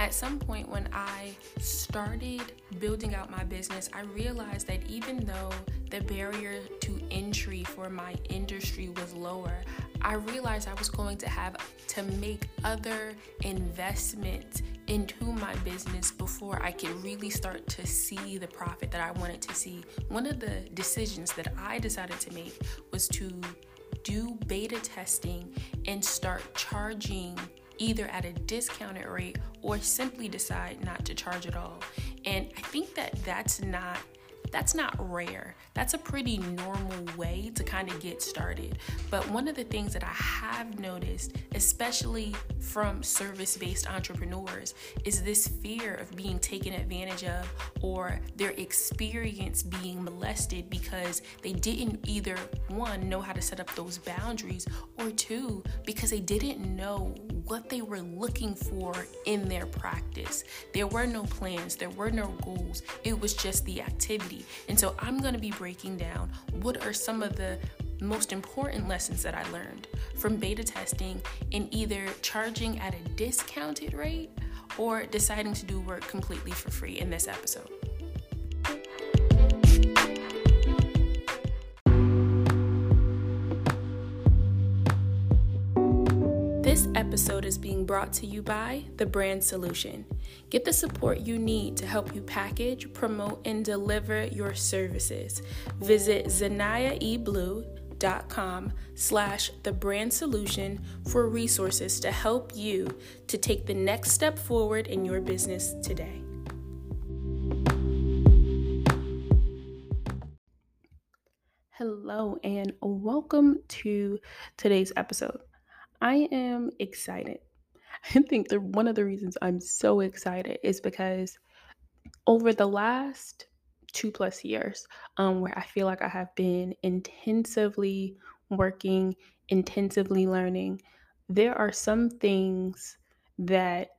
at some point when I started building out my business, I realized that even though the barrier to entry for my industry was lower, I realized I was going to have to make other investments into my business before I could really start to see the profit that I wanted to see. One of the decisions that I decided to make was to do beta testing and start charging either at a discounted rate or simply decide not to charge at all. And I think that that's not that's not rare. That's a pretty normal way to kind of get started. But one of the things that I have noticed, especially from service based entrepreneurs, is this fear of being taken advantage of or their experience being molested because they didn't either, one, know how to set up those boundaries, or two, because they didn't know what they were looking for in their practice. There were no plans, there were no goals, it was just the activity. And so I'm going to be breaking down what are some of the most important lessons that I learned from beta testing in either charging at a discounted rate or deciding to do work completely for free in this episode. This episode is being brought to you by The Brand Solution. Get the support you need to help you package, promote, and deliver your services. Visit zanayaeblue.com slash the brand solution for resources to help you to take the next step forward in your business today. Hello, and welcome to today's episode. I am excited. I think that one of the reasons I'm so excited is because over the last two plus years, um, where I feel like I have been intensively working, intensively learning, there are some things that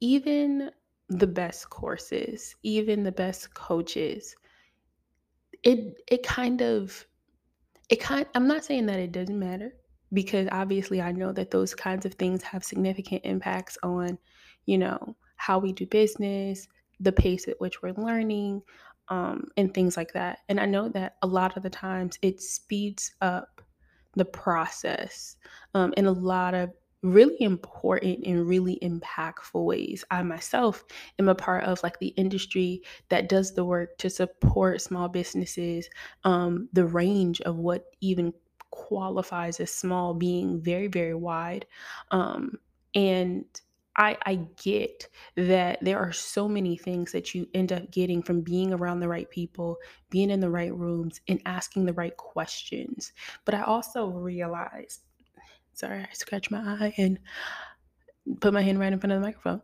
even the best courses, even the best coaches, it it kind of it kind I'm not saying that it doesn't matter because obviously I know that those kinds of things have significant impacts on, you know, how we do business, the pace at which we're learning, um, and things like that. And I know that a lot of the times it speeds up the process um, in a lot of really important and really impactful ways. I myself am a part of like the industry that does the work to support small businesses, um, the range of what even qualifies as small being very, very wide. Um, and I, I get that there are so many things that you end up getting from being around the right people, being in the right rooms, and asking the right questions. But I also realized, sorry, I scratched my eye and put my hand right in front of the microphone.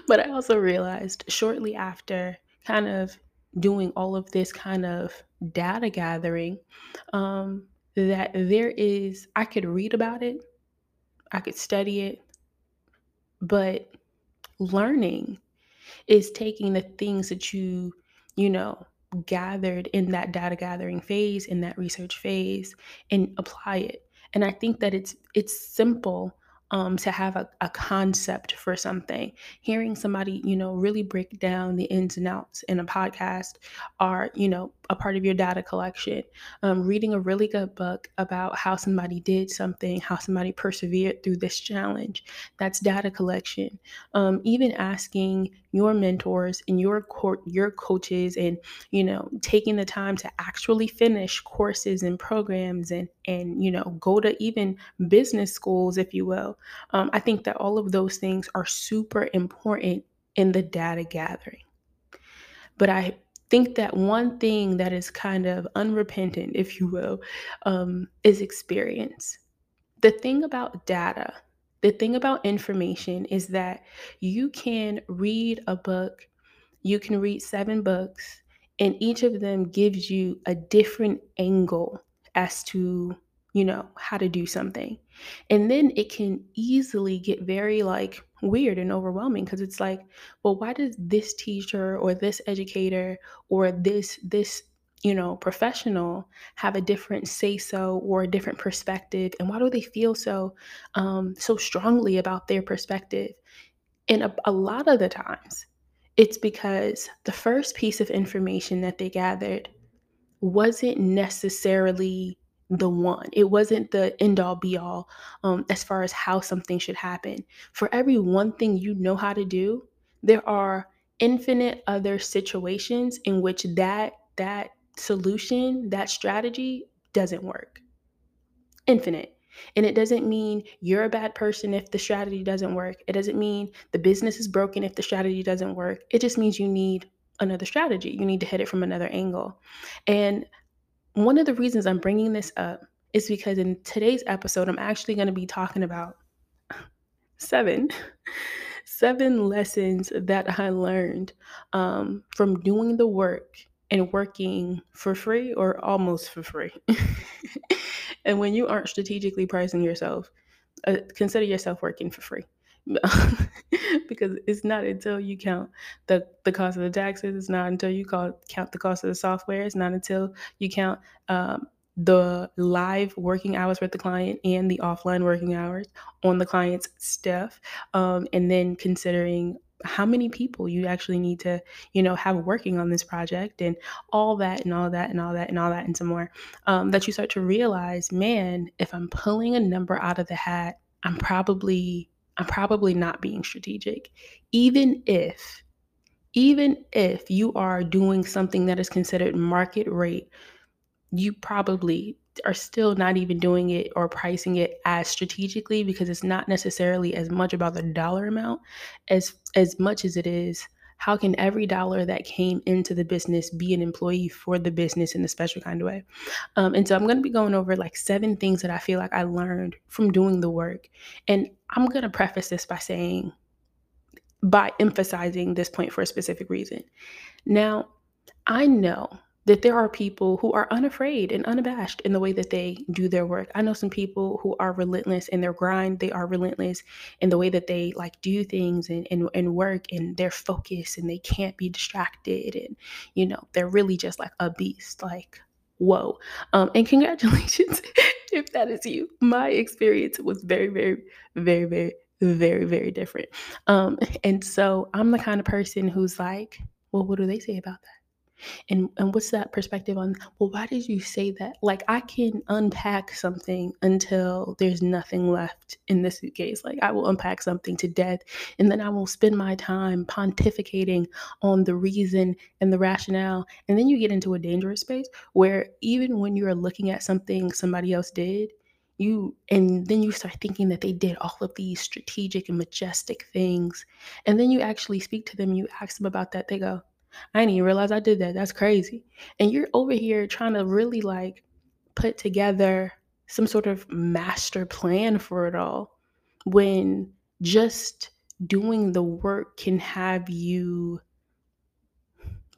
but I also realized shortly after kind of doing all of this kind of data gathering, um, that there is, I could read about it, I could study it, but learning is taking the things that you, you know, gathered in that data gathering phase, in that research phase, and apply it. And I think that it's it's simple um, to have a, a concept for something. Hearing somebody, you know, really break down the ins and outs in a podcast are, you know, a part of your data collection. Um, reading a really good book about how somebody did something, how somebody persevered through this challenge. That's data collection. Um, even asking your mentors and your your coaches, and you know, taking the time to actually finish courses and programs and and you know, go to even business schools, if you will. Um, I think that all of those things are super important in the data gathering. But I think that one thing that is kind of unrepentant, if you will, um, is experience. The thing about data, the thing about information is that you can read a book, you can read seven books, and each of them gives you a different angle as to you know, how to do something. And then it can easily get very like weird and overwhelming because it's like, well, why does this teacher or this educator or this this you know professional have a different say so or a different perspective? And why do they feel so um so strongly about their perspective? And a, a lot of the times, it's because the first piece of information that they gathered wasn't necessarily the one. It wasn't the end all be all um, as far as how something should happen. For every one thing you know how to do, there are infinite other situations in which that that solution, that strategy doesn't work. Infinite. And it doesn't mean you're a bad person if the strategy doesn't work. It doesn't mean the business is broken if the strategy doesn't work. It just means you need another strategy. You need to hit it from another angle. And one of the reasons I'm bringing this up is because in today's episode, I'm actually going to be talking about seven, seven lessons that I learned um, from doing the work and working for free or almost for free. and when you aren't strategically pricing yourself, uh, consider yourself working for free. because it's not until you count the, the cost of the taxes, it's not until you call, count the cost of the software, it's not until you count um, the live working hours with the client and the offline working hours on the client's stuff, um, and then considering how many people you actually need to you know have working on this project and all that and all that and all that and all that and some more um, that you start to realize man if i'm pulling a number out of the hat i'm probably I'm probably not being strategic. Even if, even if you are doing something that is considered market rate, you probably are still not even doing it or pricing it as strategically because it's not necessarily as much about the dollar amount as as much as it is how can every dollar that came into the business be an employee for the business in a special kind of way? Um, and so i'm going to be going over like seven things that i feel like i learned from doing the work. And i'm going to preface this by saying by emphasizing this point for a specific reason. Now i know that there are people who are unafraid and unabashed in the way that they do their work. I know some people who are relentless in their grind. They are relentless in the way that they like do things and, and, and work and they're focused and they can't be distracted. And, you know, they're really just like a beast. Like, whoa. Um, and congratulations if that is you. My experience was very, very, very, very, very, very different. Um, and so I'm the kind of person who's like, well, what do they say about that? And and what's that perspective on, well, why did you say that? Like I can unpack something until there's nothing left in the suitcase. Like I will unpack something to death and then I will spend my time pontificating on the reason and the rationale. And then you get into a dangerous space where even when you're looking at something somebody else did, you and then you start thinking that they did all of these strategic and majestic things and then you actually speak to them you ask them about that they go I didn't even realize I did that. That's crazy. And you're over here trying to really like put together some sort of master plan for it all when just doing the work can have you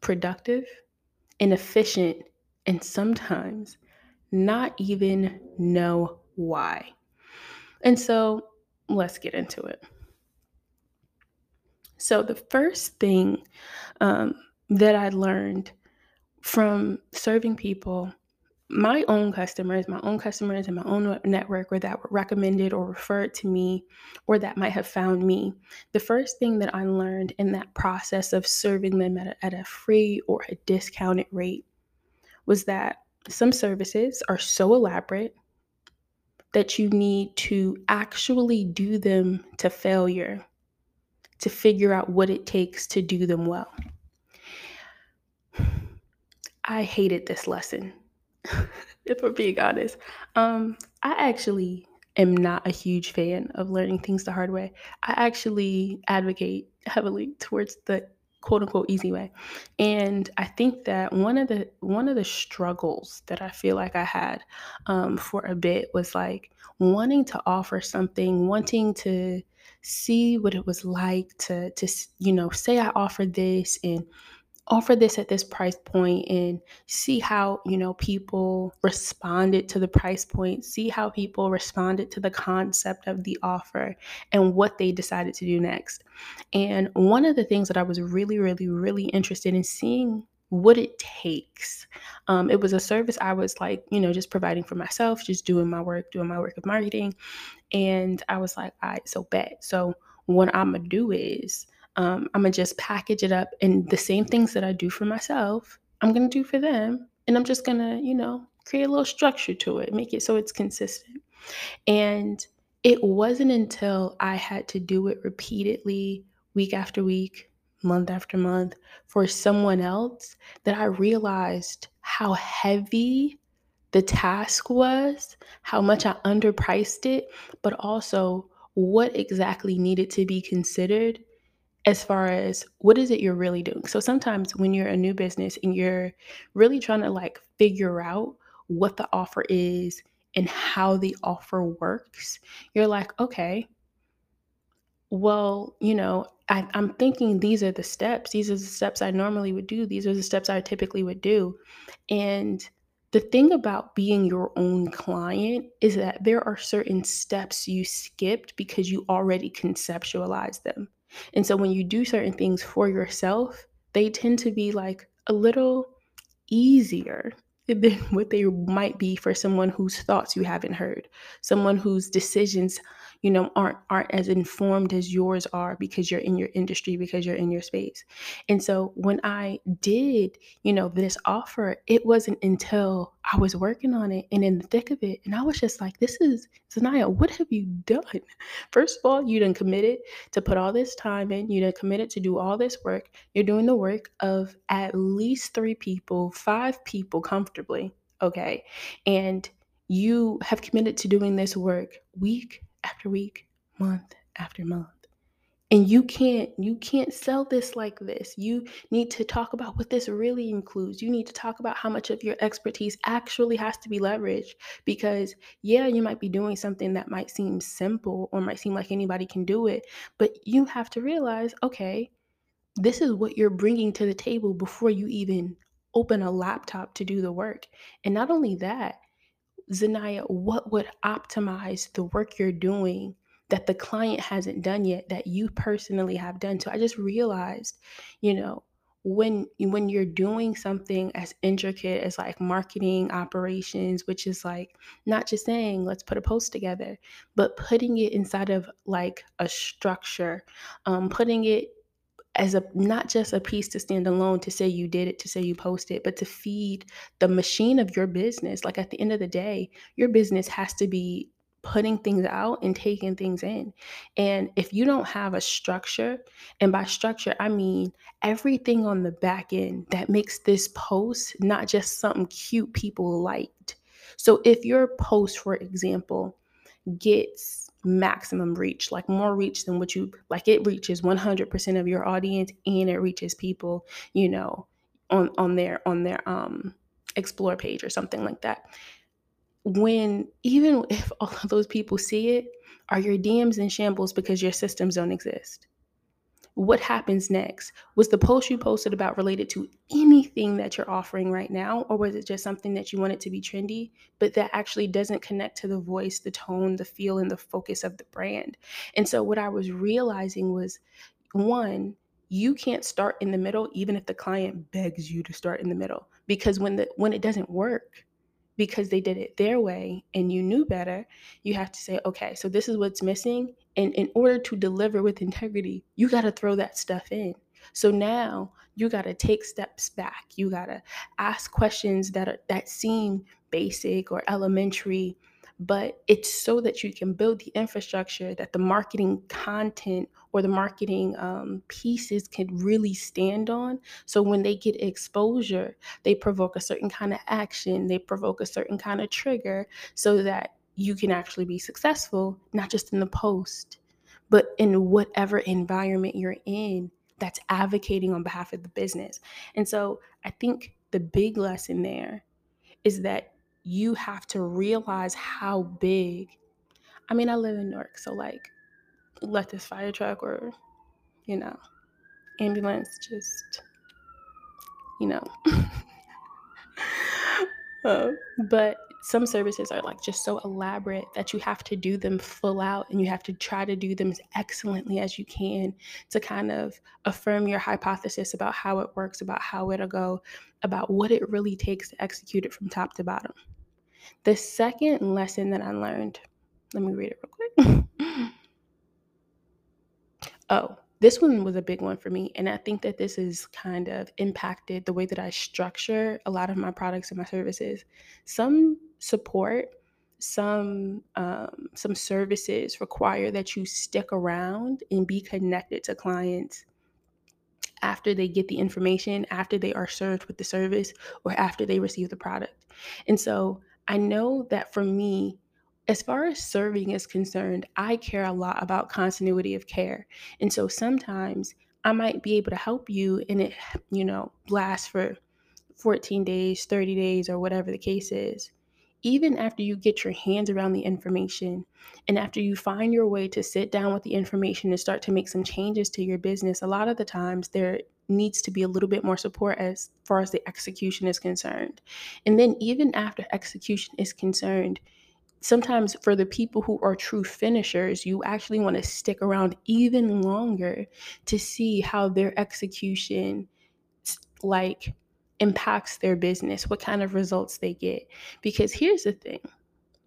productive and efficient and sometimes not even know why. And so let's get into it. So, the first thing um, that I learned from serving people, my own customers, my own customers in my own network, or that were recommended or referred to me, or that might have found me, the first thing that I learned in that process of serving them at a, at a free or a discounted rate was that some services are so elaborate that you need to actually do them to failure to figure out what it takes to do them well. I hated this lesson, if we're being honest. Um, I actually am not a huge fan of learning things the hard way. I actually advocate heavily towards the quote unquote easy way. And I think that one of the one of the struggles that I feel like I had um, for a bit was like wanting to offer something, wanting to see what it was like to to you know say I offered this and offer this at this price point and see how you know people responded to the price point see how people responded to the concept of the offer and what they decided to do next. And one of the things that i was really really really interested in seeing what it takes um, it was a service i was like you know just providing for myself just doing my work doing my work of marketing and i was like all right so bet so what I'm gonna do is um, I'm gonna just package it up and the same things that I do for myself, I'm gonna do for them. And I'm just gonna, you know, create a little structure to it, make it so it's consistent. And it wasn't until I had to do it repeatedly, week after week, month after month, for someone else that I realized how heavy the task was, how much I underpriced it, but also what exactly needed to be considered as far as what is it you're really doing. So sometimes when you're a new business and you're really trying to like figure out what the offer is and how the offer works, you're like, okay, well, you know, I, I'm thinking these are the steps. These are the steps I normally would do. These are the steps I typically would do. And the thing about being your own client is that there are certain steps you skipped because you already conceptualized them. And so when you do certain things for yourself, they tend to be like a little easier than what they might be for someone whose thoughts you haven't heard, someone whose decisions you know aren't aren't as informed as yours are because you're in your industry because you're in your space. And so when i did you know this offer it wasn't until i was working on it and in the thick of it and i was just like this is zanaya what have you done? First of all you done committed to put all this time in you done committed to do all this work. You're doing the work of at least three people five people comfortably okay? And you have committed to doing this work week after week, month after month. And you can't you can't sell this like this. You need to talk about what this really includes. You need to talk about how much of your expertise actually has to be leveraged because yeah, you might be doing something that might seem simple or might seem like anybody can do it, but you have to realize, okay, this is what you're bringing to the table before you even open a laptop to do the work. And not only that, Zanaya, what would optimize the work you're doing that the client hasn't done yet that you personally have done? So I just realized, you know, when when you're doing something as intricate as like marketing operations which is like not just saying let's put a post together but putting it inside of like a structure um, putting it as a not just a piece to stand alone to say you did it to say you posted but to feed the machine of your business. Like at the end of the day your business has to be putting things out and taking things in. And if you don't have a structure and by structure i mean everything on the back end that makes this post not just something cute people liked. So if your post for example gets maximum reach, like more reach than what you like it reaches 100% of your audience and it reaches people, you know, on on their on their um explore page or something like that. When even if all of those people see it, are your DMs in shambles because your systems don't exist? What happens next? Was the post you posted about related to anything that you're offering right now? Or was it just something that you wanted to be trendy, but that actually doesn't connect to the voice, the tone, the feel, and the focus of the brand? And so what I was realizing was one, you can't start in the middle even if the client begs you to start in the middle because when the when it doesn't work because they did it their way and you knew better you have to say okay so this is what's missing and in order to deliver with integrity, you got to throw that stuff in. So now you got to take steps back. You got to ask questions that are, that seem basic or elementary, but it's so that you can build the infrastructure that the marketing content or the marketing um, pieces can really stand on. So when they get exposure, they provoke a certain kind of action, they provoke a certain kind of trigger, so that you can actually be successful, not just in the post, but in whatever environment you're in that's advocating on behalf of the business. And so I think the big lesson there is that you have to realize how big. I mean, I live in Newark, so like, let this fire truck or, you know, ambulance just, you know. uh, but some services are like just so elaborate that you have to do them full out and you have to try to do them as excellently as you can to kind of affirm your hypothesis about how it works, about how it'll go, about what it really takes to execute it from top to bottom. The second lesson that I learned, let me read it real quick. Oh, this one was a big one for me. And I think that this has kind of impacted the way that I structure a lot of my products and my services. Some support, some um, some services require that you stick around and be connected to clients after they get the information, after they are served with the service, or after they receive the product. And so I know that for me, as far as serving is concerned, I care a lot about continuity of care. And so sometimes I might be able to help you and it, you know, lasts for 14 days, 30 days, or whatever the case is even after you get your hands around the information and after you find your way to sit down with the information and start to make some changes to your business, a lot of the times there needs to be a little bit more support as far as the execution is concerned. And then, even after execution is concerned, sometimes for the people who are true finishers, you actually want to stick around even longer to see how their execution like impacts their business, what kind of results they get. Because here's the thing.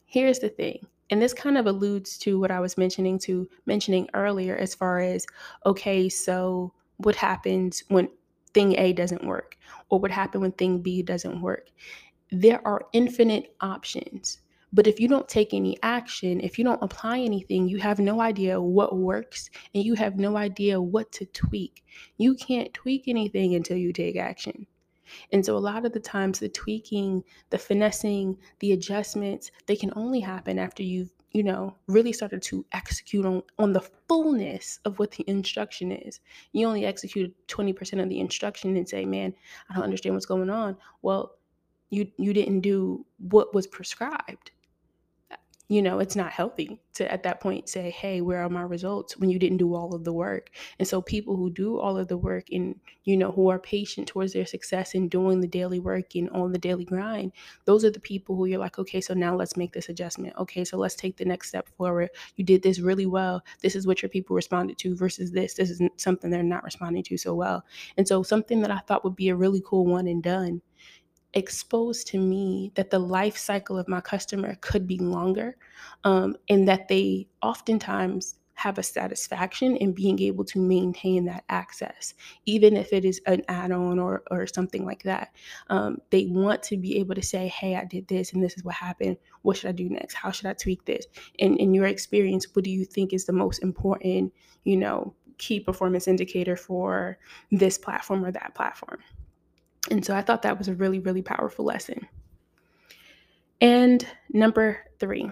Here's the thing. And this kind of alludes to what I was mentioning to mentioning earlier as far as okay, so what happens when thing A doesn't work or what happened when thing B doesn't work. There are infinite options. But if you don't take any action, if you don't apply anything, you have no idea what works and you have no idea what to tweak. You can't tweak anything until you take action. And so a lot of the times the tweaking, the finessing, the adjustments, they can only happen after you've, you know, really started to execute on, on the fullness of what the instruction is. You only execute 20% of the instruction and say, man, I don't understand what's going on. Well, you you didn't do what was prescribed you know, it's not healthy to at that point say, hey, where are my results when you didn't do all of the work? And so people who do all of the work and, you know, who are patient towards their success and doing the daily work and on the daily grind, those are the people who you're like, okay, so now let's make this adjustment. Okay, so let's take the next step forward. You did this really well. This is what your people responded to versus this. This is something they're not responding to so well. And so something that I thought would be a really cool one and done exposed to me that the life cycle of my customer could be longer um, and that they oftentimes have a satisfaction in being able to maintain that access, even if it is an add on or, or something like that. Um, they want to be able to say, Hey, I did this and this is what happened. What should I do next? How should I tweak this? And in your experience, what do you think is the most important, you know, key performance indicator for this platform or that platform? And so I thought that was a really, really powerful lesson. And number three,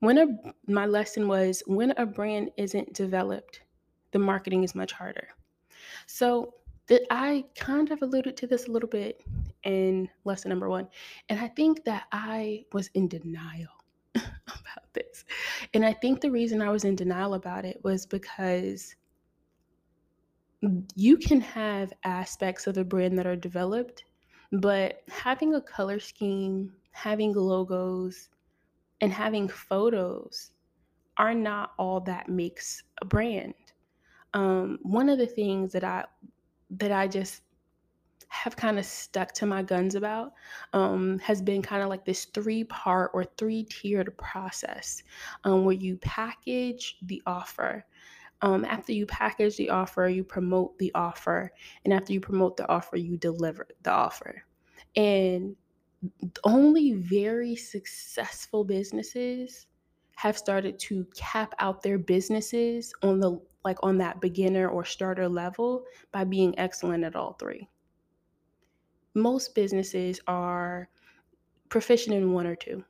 when a my lesson was when a brand isn't developed, the marketing is much harder. So that I kind of alluded to this a little bit in lesson number one. And I think that I was in denial about this. And I think the reason I was in denial about it was because you can have aspects of a brand that are developed, but having a color scheme, having logos, and having photos are not all that makes a brand. Um, one of the things that I that I just have kind of stuck to my guns about um, has been kind of like this three part or three tiered process um, where you package the offer um, after you package the offer, you promote the offer. And after you promote the offer, you deliver the offer. And only very successful businesses have started to cap out their businesses on the like on that beginner or starter level by being excellent at all three. Most businesses are proficient in one or two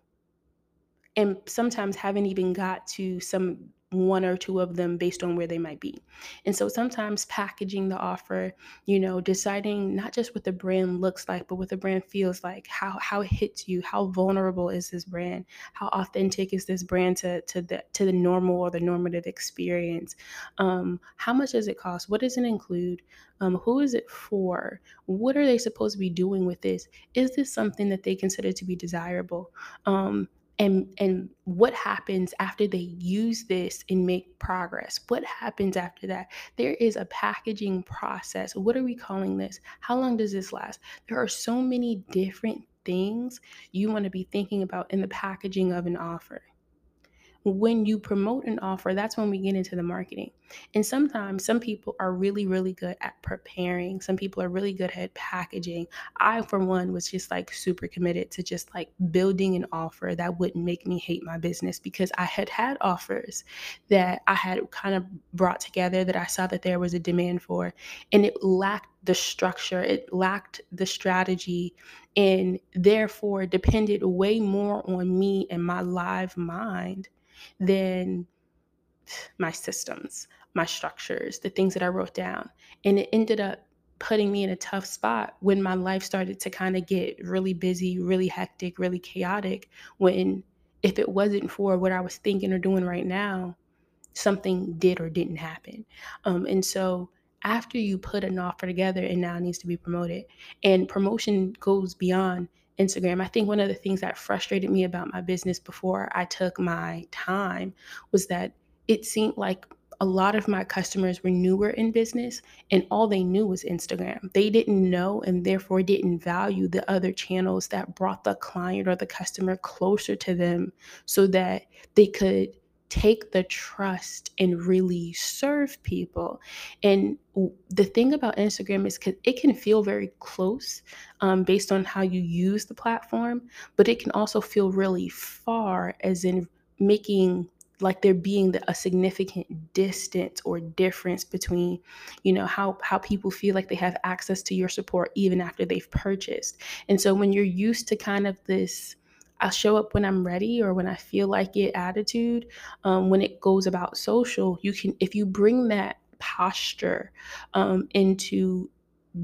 and sometimes haven't even got to some one or two of them based on where they might be. And so sometimes packaging the offer, you know, deciding not just what the brand looks like, but what the brand feels like, how how it hits you, how vulnerable is this brand, how authentic is this brand to to the to the normal or the normative experience, um, how much does it cost, what does it include, um, who is it for, what are they supposed to be doing with this, is this something that they consider to be desirable, um, and and what happens after they use this and make progress? What happens after that? There is a packaging process. What are we calling this? How long does this last? There are so many different things you want to be thinking about in the packaging of an offer when you promote an offer, that's when we get into the marketing. And sometimes some people are really, really good at preparing. Some people are really good at packaging. I, for one, was just like super committed to just like building an offer that wouldn't make me hate my business because I had had offers that I had kind of brought together that I saw that there was a demand for, and it lacked the structure, it lacked the strategy, and therefore depended way more on me and my live mind than my systems, my structures, the things that I wrote down. And it ended up putting me in a tough spot when my life started to kind of get really busy, really hectic, really chaotic. When if it wasn't for what I was thinking or doing right now, something did or didn't happen. Um, and so after you put an offer together and now needs to be promoted, and promotion goes beyond Instagram. I think one of the things that frustrated me about my business before I took my time was that it seemed like a lot of my customers were newer in business and all they knew was Instagram. They didn't know and therefore didn't value the other channels that brought the client or the customer closer to them so that they could take the trust and really serve people. And the thing about Instagram is it can feel very close um, based on how you use the platform, but it can also feel really far, as in making like there being a significant distance or difference between you know how how people feel like they have access to your support even after they've purchased and so when you're used to kind of this I'll show up when I'm ready or when I feel like it attitude. Um, when it goes about social, you can, if you bring that posture um, into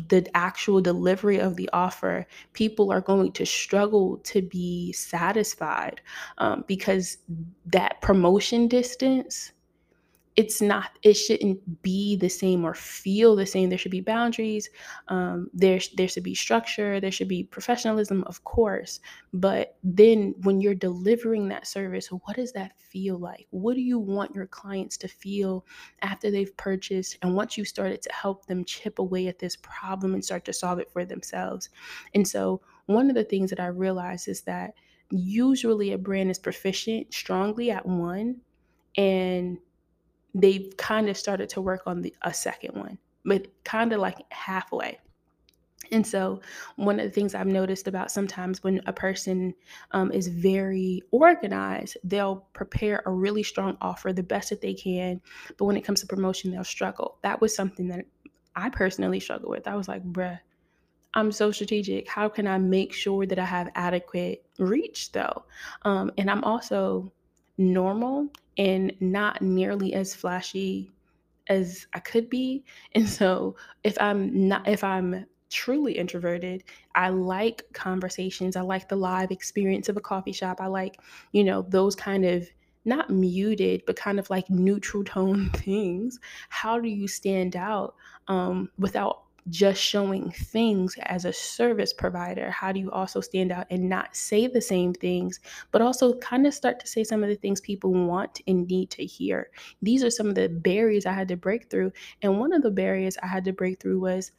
the actual delivery of the offer, people are going to struggle to be satisfied um, because that promotion distance it's not it shouldn't be the same or feel the same. There should be boundaries um, there there should be structure there should be professionalism of course. But then when you're delivering that service what does that feel like? What do you want your clients to feel after they've purchased? And once you started to help them chip away at this problem and start to solve it for themselves. And so one of the things that i realized is that usually a brand is proficient strongly at one and they've kind of started to work on the a second one, but kind of like halfway. And so, one of the things I've noticed about sometimes when a person um, is very organized, they'll prepare a really strong offer, the best that they can. But when it comes to promotion, they'll struggle. That was something that I personally struggle with. I was like, bruh, I'm so strategic. How can I make sure that I have adequate reach, though? Um, and I'm also normal and not nearly as flashy as I could be. And so if I'm not if I'm truly introverted, I like conversations. I like the live experience of a coffee shop. I like, you know, those kind of not muted, but kind of like neutral tone things. How do you stand out um, without just showing things as a service provider? How do you also stand out and not say the same things, but also kind of start to say some of the things people want and need to hear? These are some of the barriers I had to break through. And one of the barriers I had to break through was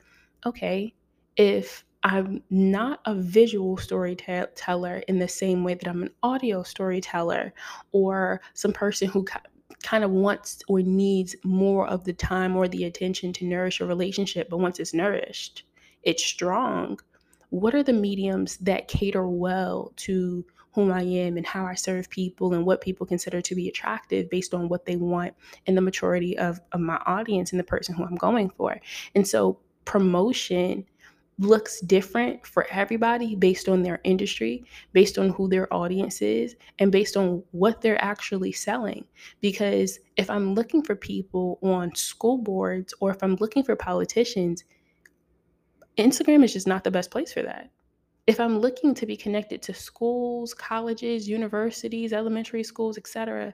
okay, if I'm not a visual storyteller in the same way that I'm an audio storyteller or some person who kind of wants or needs more of the time or the attention to nourish a relationship, but once it's nourished, it's strong. What are the mediums that cater well to whom I am and how I serve people and what people consider to be attractive based on what they want and the maturity of, of my audience and the person who I'm going for? And so, promotion looks different for everybody based on their industry, based on who their audience is, and based on what they're actually selling. Because if I'm looking for people on school boards or if I'm looking for politicians, Instagram is just not the best place for that. If I'm looking to be connected to schools, colleges, universities, elementary schools, etc.,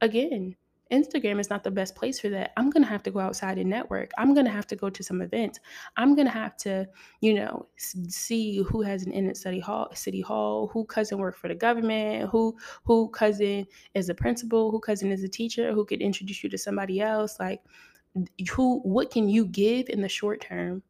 again, Instagram is not the best place for that. I'm going to have to go outside and network. I'm going to have to go to some events. I'm going to have to, you know, see who has an in study hall, city hall, who cousin work for the government, who who cousin is a principal, who cousin is a teacher, who could introduce you to somebody else. Like, who, what can you give in the short term,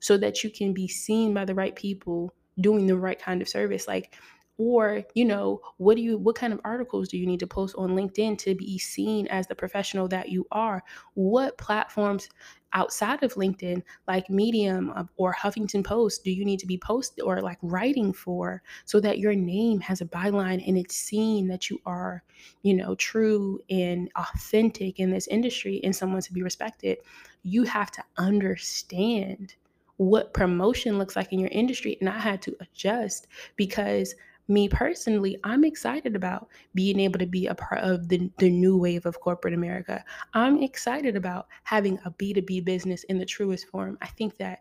so that you can be seen by the right people doing the right kind of service? Like, or you know what do you what kind of articles do you need to post on linkedin to be seen as the professional that you are what platforms outside of linkedin like medium uh, or huffington post do you need to be posted or like writing for so that your name has a byline and it's seen that you are you know true and authentic in this industry and someone to be respected you have to understand what promotion looks like in your industry. And I had to adjust because me personally, I'm excited about being able to be a part of the, the new wave of corporate America. I'm excited about having a B2B business in the truest form. I think that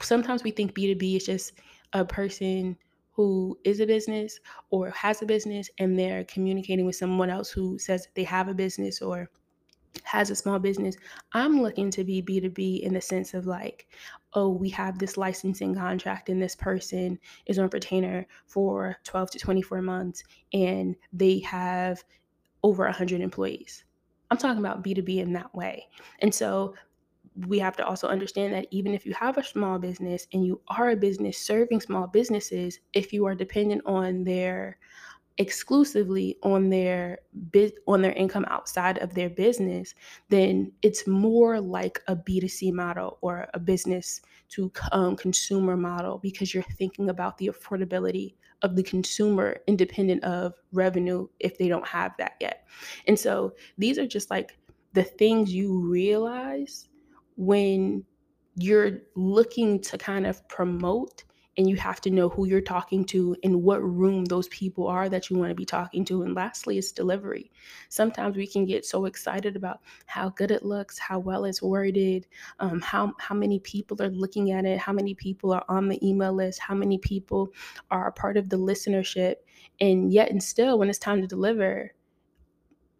sometimes we think B2B is just a person who is a business or has a business and they're communicating with someone else who says they have a business or has a small business, I'm looking to be B2B in the sense of like, oh, we have this licensing contract and this person is on retainer for 12 to 24 months and they have over 100 employees. I'm talking about B2B in that way. And so we have to also understand that even if you have a small business and you are a business serving small businesses, if you are dependent on their exclusively on their bit on their income outside of their business, then it's more like a B2C model or a business to um, consumer model because you're thinking about the affordability of the consumer independent of revenue if they don't have that yet. And so these are just like the things you realize when you're looking to kind of promote and you have to know who you're talking to and what room those people are that you want to be talking to. And lastly, it's delivery. Sometimes we can get so excited about how good it looks, how well it's worded, um, how how many people are looking at it, how many people are on the email list, how many people are a part of the listenership, and yet and still, when it's time to deliver,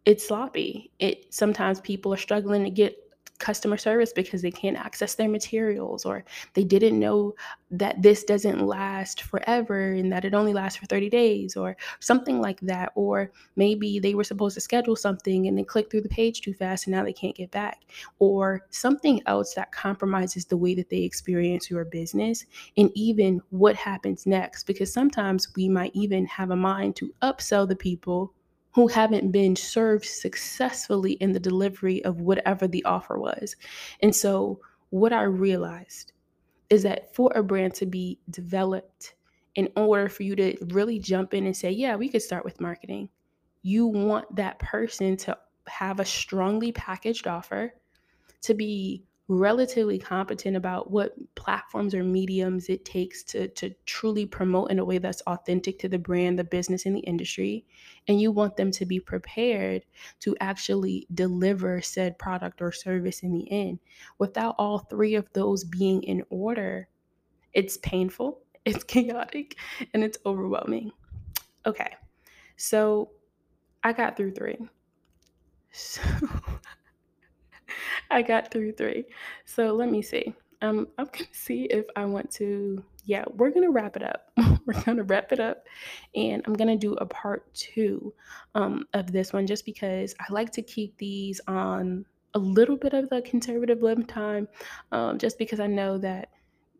it's sloppy. It sometimes people are struggling to get customer service because they can't access their materials or they didn't know that this doesn't last forever and that it only lasts for 30 days or something like that. Or maybe they were supposed to schedule something and they clicked through the page too fast and now they can't get back. Or something else that compromises the way that they experience your business and even what happens next. Because sometimes we might even have a mind to upsell the people who haven't been served successfully in the delivery of whatever the offer was. And so, what I realized is that for a brand to be developed, in order for you to really jump in and say, yeah, we could start with marketing, you want that person to have a strongly packaged offer, to be relatively competent about what platforms or mediums it takes to, to truly promote in a way that's authentic to the brand, the business, and the industry. And you want them to be prepared to actually deliver said product or service in the end. Without all three of those being in order, it's painful, it's chaotic, and it's overwhelming. Okay, so I got through three. So I got through three. So let me see. Um, I'm gonna see if I want to. Yeah, we're gonna wrap it up. we're gonna wrap it up, and I'm gonna do a part two um, of this one just because I like to keep these on a little bit of the conservative limb time, um, just because I know that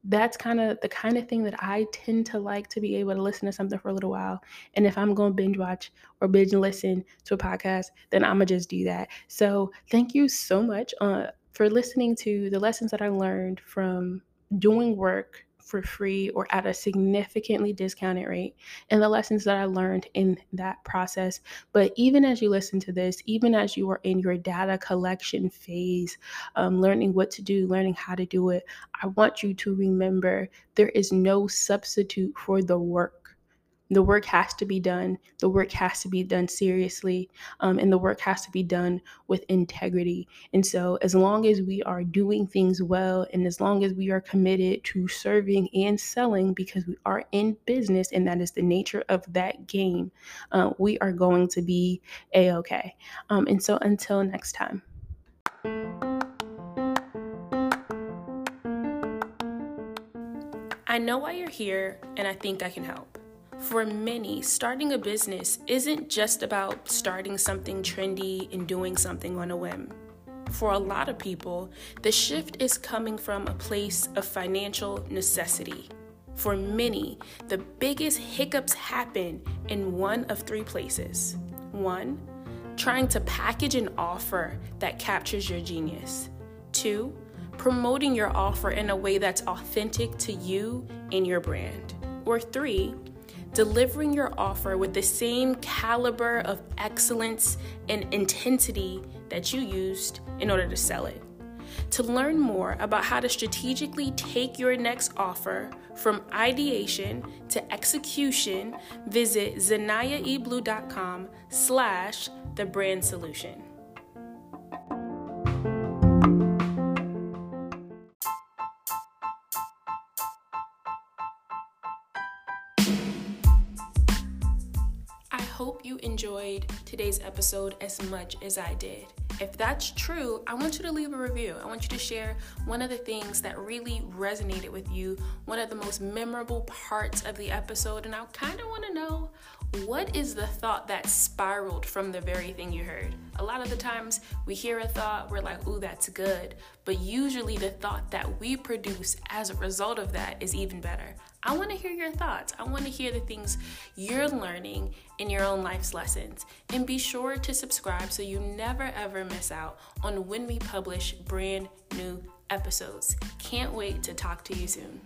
that's kind of the kind of thing that I tend to like to be able to listen to something for a little while. And if I'm going to binge watch or binge listen to a podcast, then I'm going to just do that. So thank you so much uh, for listening to the lessons that I learned from doing work for free or at a significantly discounted rate and the lessons that I learned in that process. But even as you listen to this, even as you are in your data collection phase, um, learning what to do, learning how to do it, I want you to remember there is no substitute for the work the work has to be done. The work has to be done seriously, um, and the work has to be done with integrity. And so, as long as we are doing things well, and as long as we are committed to serving and selling, because we are in business, and that is the nature of that game, uh, we are going to be a okay. Um, and so, until next time. I know why you're here, and I think I can help. For many, starting a business isn't just about starting something trendy and doing something on a whim. For a lot of people, the shift is coming from a place of financial necessity. For many, the biggest hiccups happen in one of three places. One, trying to package an offer that captures your genius. Two, promoting your offer in a way that's authentic to you and your brand. Or three, delivering your offer with the same caliber of excellence and intensity that you used in order to sell it. To learn more about how to strategically take your next offer from ideation to execution, visit zanayaeblue.com slash the brand solution. Today's episode as much as I did. If that's true, I want you to leave a review. I want you to share one of the things that really resonated with you, one of the most memorable parts of the episode, and I kind of want to know what is the thought that spiraled from the very thing you heard? A lot of the times we hear a thought, we're like, ooh, that's good. But usually the thought that we produce as a result of that is even better. I want to hear your thoughts. I want to hear the things you're learning in your own life's lessons. And be sure to subscribe so you never ever miss out on when we publish brand new episodes. Can't wait to talk to you soon.